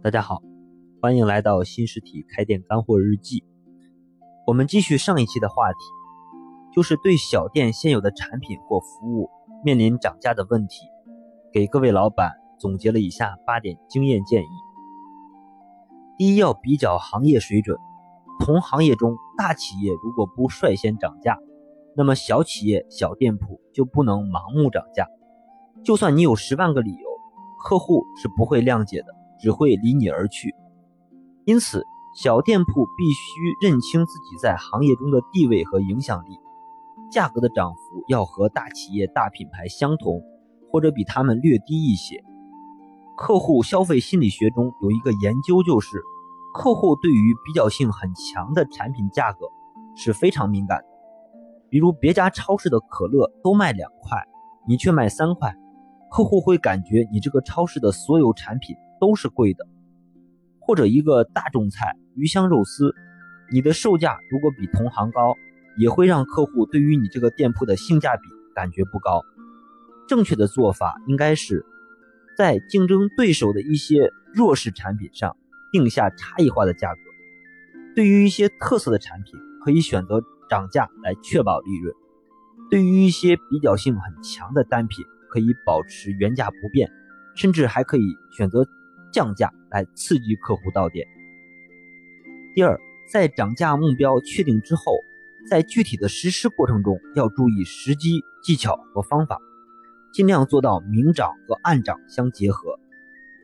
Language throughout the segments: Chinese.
大家好，欢迎来到新实体开店干货日记。我们继续上一期的话题，就是对小店现有的产品或服务面临涨价的问题，给各位老板总结了以下八点经验建议。第一，要比较行业水准，同行业中大企业如果不率先涨价，那么小企业、小店铺就不能盲目涨价。就算你有十万个理由，客户是不会谅解的。只会离你而去，因此小店铺必须认清自己在行业中的地位和影响力，价格的涨幅要和大企业、大品牌相同，或者比他们略低一些。客户消费心理学中有一个研究，就是客户对于比较性很强的产品价格是非常敏感的。比如别家超市的可乐都卖两块，你却卖三块，客户会感觉你这个超市的所有产品。都是贵的，或者一个大众菜鱼香肉丝，你的售价如果比同行高，也会让客户对于你这个店铺的性价比感觉不高。正确的做法应该是在竞争对手的一些弱势产品上定下差异化的价格。对于一些特色的产品，可以选择涨价来确保利润；对于一些比较性很强的单品，可以保持原价不变，甚至还可以选择。降价来刺激客户到店。第二，在涨价目标确定之后，在具体的实施过程中要注意时机、技巧和方法，尽量做到明涨和暗涨相结合。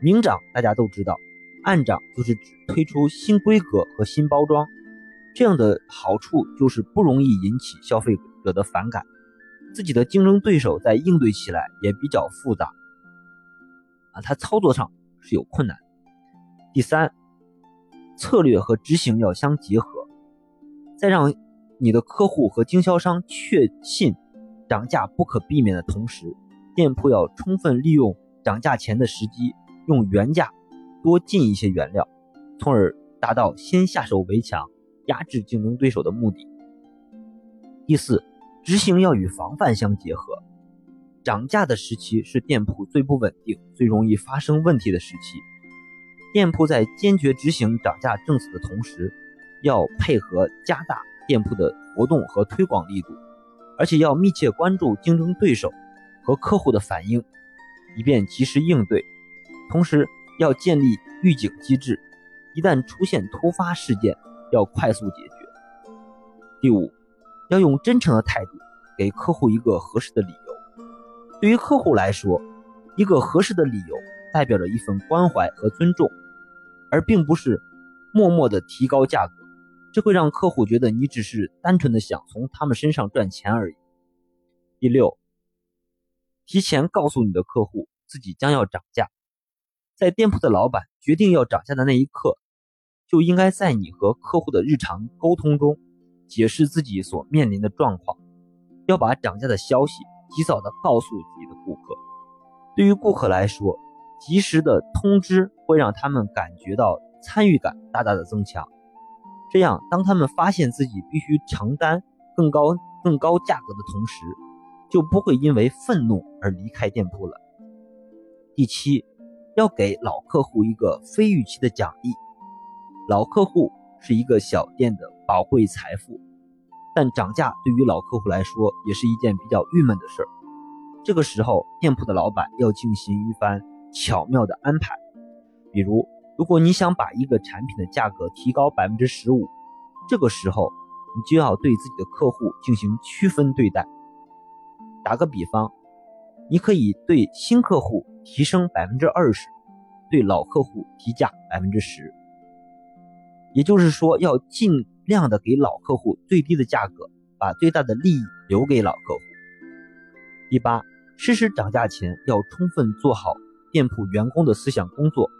明涨大家都知道，暗涨就是指推出新规格和新包装，这样的好处就是不容易引起消费者的反感，自己的竞争对手在应对起来也比较复杂啊，他操作上。是有困难。第三，策略和执行要相结合，在让你的客户和经销商确信涨价不可避免的同时，店铺要充分利用涨价前的时机，用原价多进一些原料，从而达到先下手为强，压制竞争对手的目的。第四，执行要与防范相结合。涨价的时期是店铺最不稳定、最容易发生问题的时期。店铺在坚决执行涨价政策的同时，要配合加大店铺的活动和推广力度，而且要密切关注竞争对手和客户的反应，以便及时应对。同时，要建立预警机制，一旦出现突发事件，要快速解决。第五，要用真诚的态度给客户一个合适的理由。对于客户来说，一个合适的理由代表着一份关怀和尊重，而并不是默默的提高价格。这会让客户觉得你只是单纯的想从他们身上赚钱而已。第六，提前告诉你的客户自己将要涨价，在店铺的老板决定要涨价的那一刻，就应该在你和客户的日常沟通中解释自己所面临的状况，要把涨价的消息。及早的告诉自己的顾客，对于顾客来说，及时的通知会让他们感觉到参与感大大的增强。这样，当他们发现自己必须承担更高更高价格的同时，就不会因为愤怒而离开店铺了。第七，要给老客户一个非预期的奖励。老客户是一个小店的宝贵财富。但涨价对于老客户来说也是一件比较郁闷的事儿。这个时候，店铺的老板要进行一番巧妙的安排。比如，如果你想把一个产品的价格提高百分之十五，这个时候你就要对自己的客户进行区分对待。打个比方，你可以对新客户提升百分之二十，对老客户提价百分之十。也就是说，要尽。量的给老客户最低的价格，把最大的利益留给老客户。第八，实施涨价前要充分做好店铺员工的思想工作，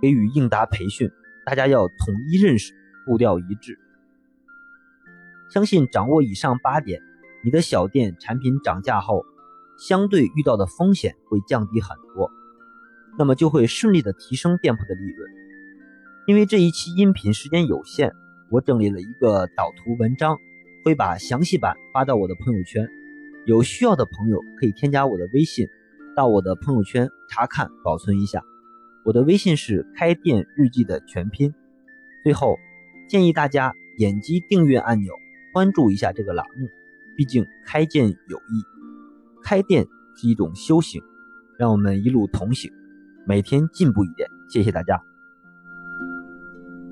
给予应答培训，大家要统一认识，步调一致。相信掌握以上八点，你的小店产品涨价后，相对遇到的风险会降低很多，那么就会顺利的提升店铺的利润。因为这一期音频时间有限。我整理了一个导图文章，会把详细版发到我的朋友圈。有需要的朋友可以添加我的微信，到我的朋友圈查看保存一下。我的微信是开店日记的全拼。最后，建议大家点击订阅按钮，关注一下这个栏目。毕竟开店有益，开店是一种修行，让我们一路同行，每天进步一点。谢谢大家。